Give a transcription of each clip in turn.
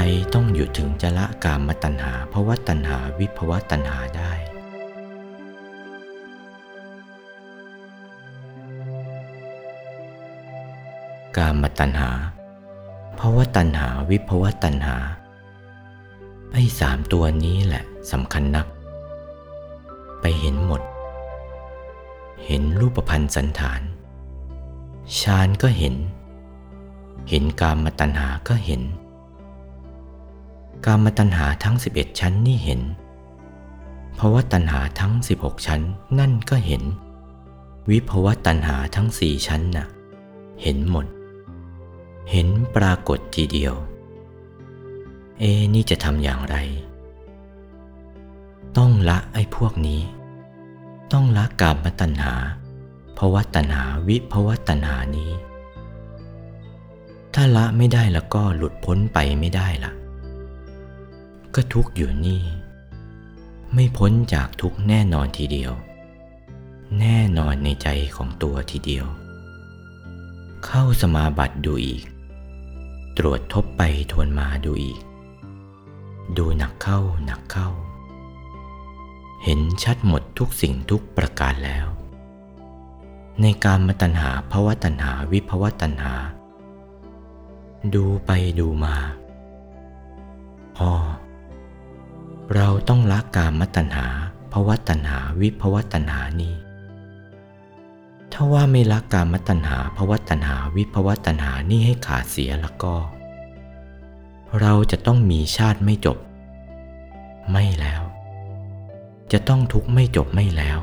ใจต้องหยุดถึงจะละกามตัณหาภาวะตัณหาวิภวะตัณหาได้ กามตัณหาภาวะตัณหาวิภวะตัณหาไอ้สามตัวนี้แหละสำคัญนัก ไปเห็นหมด เห็นรูปพันธ์สันฐานฌานก็เห็น เห็นกามตัณหาก็เห็น กามตัณหาทั้ง 11 ชั้นนี่เห็น ภาวะตัณหาทั้ง 16 ชั้นนั่นก็เห็น วิภาวะตัณหาทั้งสี่ชั้นน่ะ เห็นหมด เห็นปรากฏทีเดียว เอนี่จะทำอย่างไร ต้องละไอ้พวกนี้ ต้องละกามตัณหาภาวะตัณหาวิภาวะตัณหานี้ ถ้าละไม่ได้แล้วก็หลุดพ้นไปไม่ได้ละ ก็ทุกอยู่นี่ ไม่พ้นจากทุกแน่นอนทีเดียว แน่นอนในใจของตัวทีเดียว เข้าสมาบัติดูอีก ตรวจทบไปทวนมาดูอีก ดูหนักเข้าหนักเข้า เห็นชัดหมดทุกสิ่งทุกประการแล้ว ในการมตัญหาภาวะตัญหาวิภาวะตัญหา ดูไปดูมาอ๋อ เราต้องละกามตัณหาภาวตัณหาวิภาวตัณหานี้ ถ้าว่าไม่ละกามตัณหาภาวตัณหาวิภาวตัณหานี้ให้ขาดเสียแล้วก็ เราจะต้องมีชาติไม่จบ ไม่แล้ว จะต้องทุกข์ไม่จบไม่แล้ว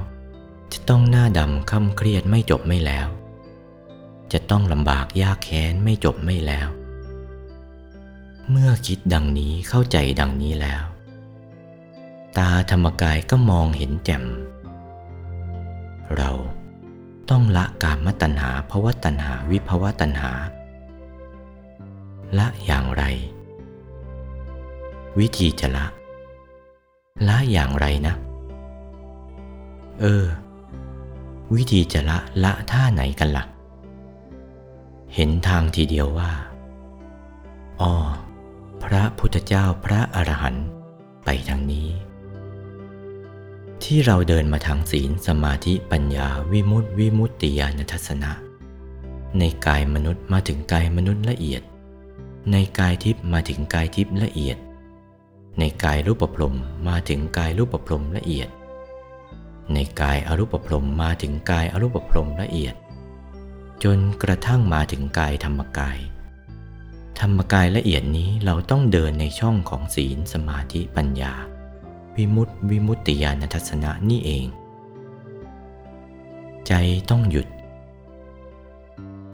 จะต้องหน้าดำค่ำเครียดไม่จบไม่แล้ว จะต้องลำบากยากแค้นไม่จบไม่แล้ว เมื่อคิดดังนี้เข้าใจดังนี้แล้ว ตาธรรมกายก็มองเห็นแจ่ม เราต้องละกามตัณหาภาวตัณหาวิภวตัณหา ละอย่างไร วิธีจะละ ละอย่างไรนะ เออ วิธีจะละละท่าไหนกันละ่ะ เห็นทางทีเดียวว่าอ๋อพระพุทธเจ้าพระอรหันต์ไปทางนี้ ที่เราเดินมาทางศีลสมาธิปัญญาวิมุตติวิมุตติญาณทัศนะ ในกายมนุษย์มาถึงกายมนุษย์ละเอียด ในกายทิพย์มาถึงกายทิพย์ละเอียด ในกายรูปปรมมาถึงกายรูปปรมละเอียด ในกายอรูปปรมมาถึงกายอรูปปรมละเอียด จนกระทั่งมาถึงกายธรรมกาย ธรรมกายละเอียดนี้เราต้องเดินในช่องของศีลสมาธิปัญญา วิมุตติวิมุตติญาณทัศนะนี่เอง ใจต้องหยุด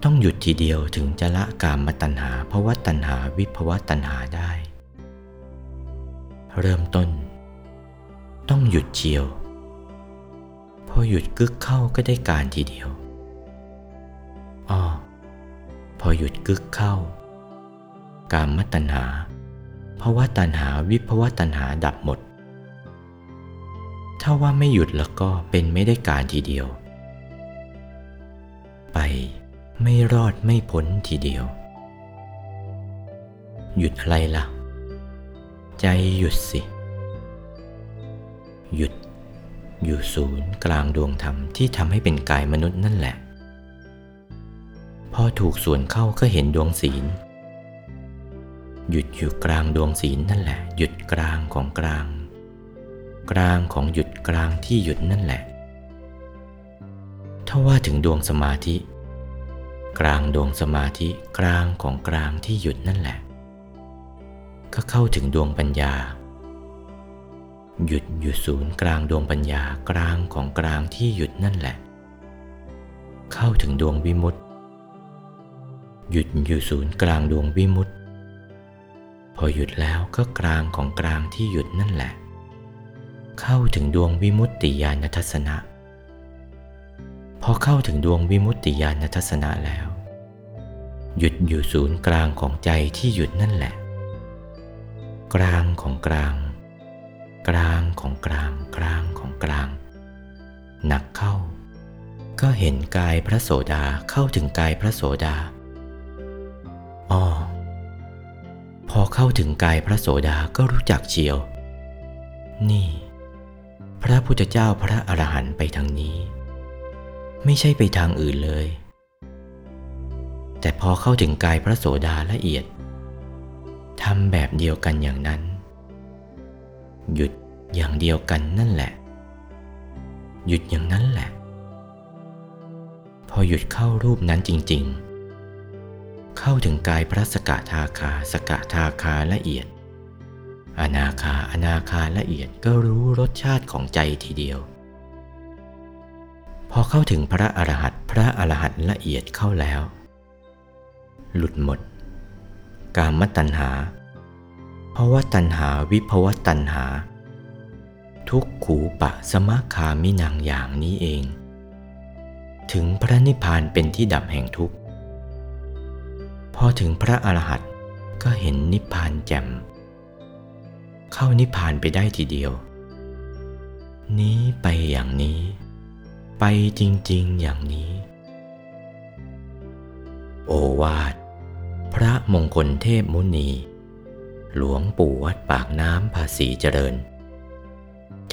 ต้องหยุดทีเดียวถึงจะละกามตัณหาภาวะตัณหาวิภวะตัณหาได้ เริ่มต้น ต้องหยุดเชียว พอหยุดกึกเข้าก็ได้การทีเดียวอ้อพอหยุดกึกเข้า กามตัณหาภาวะตัณหาวิภวะตัณหาดับหมด ถ้าว่าไม่หยุดแล้วก็เป็นไม่ได้การทีเดียว ไปไม่รอดไม่พ้นทีเดียว หยุดอะไรละ่ะ ใจหยุดสิ หยุดอยู่ศูนย์กลางดวงธรรมที่ทำให้เป็นกายมนุษย์นั่นแหละ พอถูกส่วนเข้าก็เห็นดวงศีล หยุดอยู่กลางดวงศีลนั่นแหละ หยุดกลางของกลาง กลางของหยุดกลางที่หยุดนั่นแหละ ถ้าว่าถึงดวงสมาธิ กลางดวงสมาธิกลางของกลางที่หยุดนั่นแหละ ก็เข้าถึงดวงปัญญา หยุดอยู่ศูนย์กลางดวงปัญญากลางของกลางที่หยุดนั่นแหละ เข้าถึงดวงวิมุตติ หยุดอยู่ศูนย์กลางดวงวิมุตติพอหยุดแล้วก็กลางของกลางที่หยุดนั่นแหละ เข้าถึงดวงวิมุตติญาณทัศนะ พอเข้าถึงดวงวิมุตติญาณทัศนะแล้ว หยุดอยู่ศูนย์กลางของใจที่หยุดนั่นแหละ กลางของกลาง กลางของกลางกลางของกลาง หนักเข้า ก็เห็นกายพระโสดาเข้าถึงกายพระโสดาอ๋อพพอเข้าถึงกายพระโสดาก็รู้จักเชียว นี่ พระพุทธเจ้าพระอรหันต์ไปทางนี้ ไม่ใช่ไปทางอื่นเลย แต่พอเข้าถึงกายพระโสดาละเอียดทำแบบเดียวกันอย่างนั้น หยุดอย่างเดียวกันนั่นแหละ หยุดอย่างนั้นแหละ พอหยุดเข้ารูปนั้นจริง ๆ เข้าถึงกายพระสกทาคาสกทาคาละเอียด อนาคาอนาคาละเอียดก็รู้รสชาติของใจทีเดียว พอเข้าถึงพระอรหันต์พระอรหันต์ละเอียดเข้าแล้ว หลุดหมด กามตัณหาเพราะว่าตัณหาวิภวตัณหา ทุกขูปะสมาคามินังอย่างนี้เอง ถึงพระนิพพานเป็นที่ดับแห่งทุกข์พอถึงพระอรหันต์ก็เห็นนิพพานแจ่ม เข้านิพพานไปได้ทีเดียว นี้ไปอย่างนี้ ไปจริงๆอย่างนี้ โอวาท พระมงคลเทพมุนี หลวงปู่วัดปากน้ำภาษีเจริญ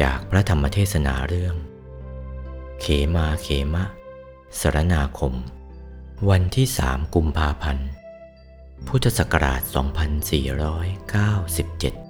จากพระธรรมเทศนาเรื่อง เขมาเขมะ สรนาคม วันที่สามกุมภาพันธ์พุทธศักราช 2497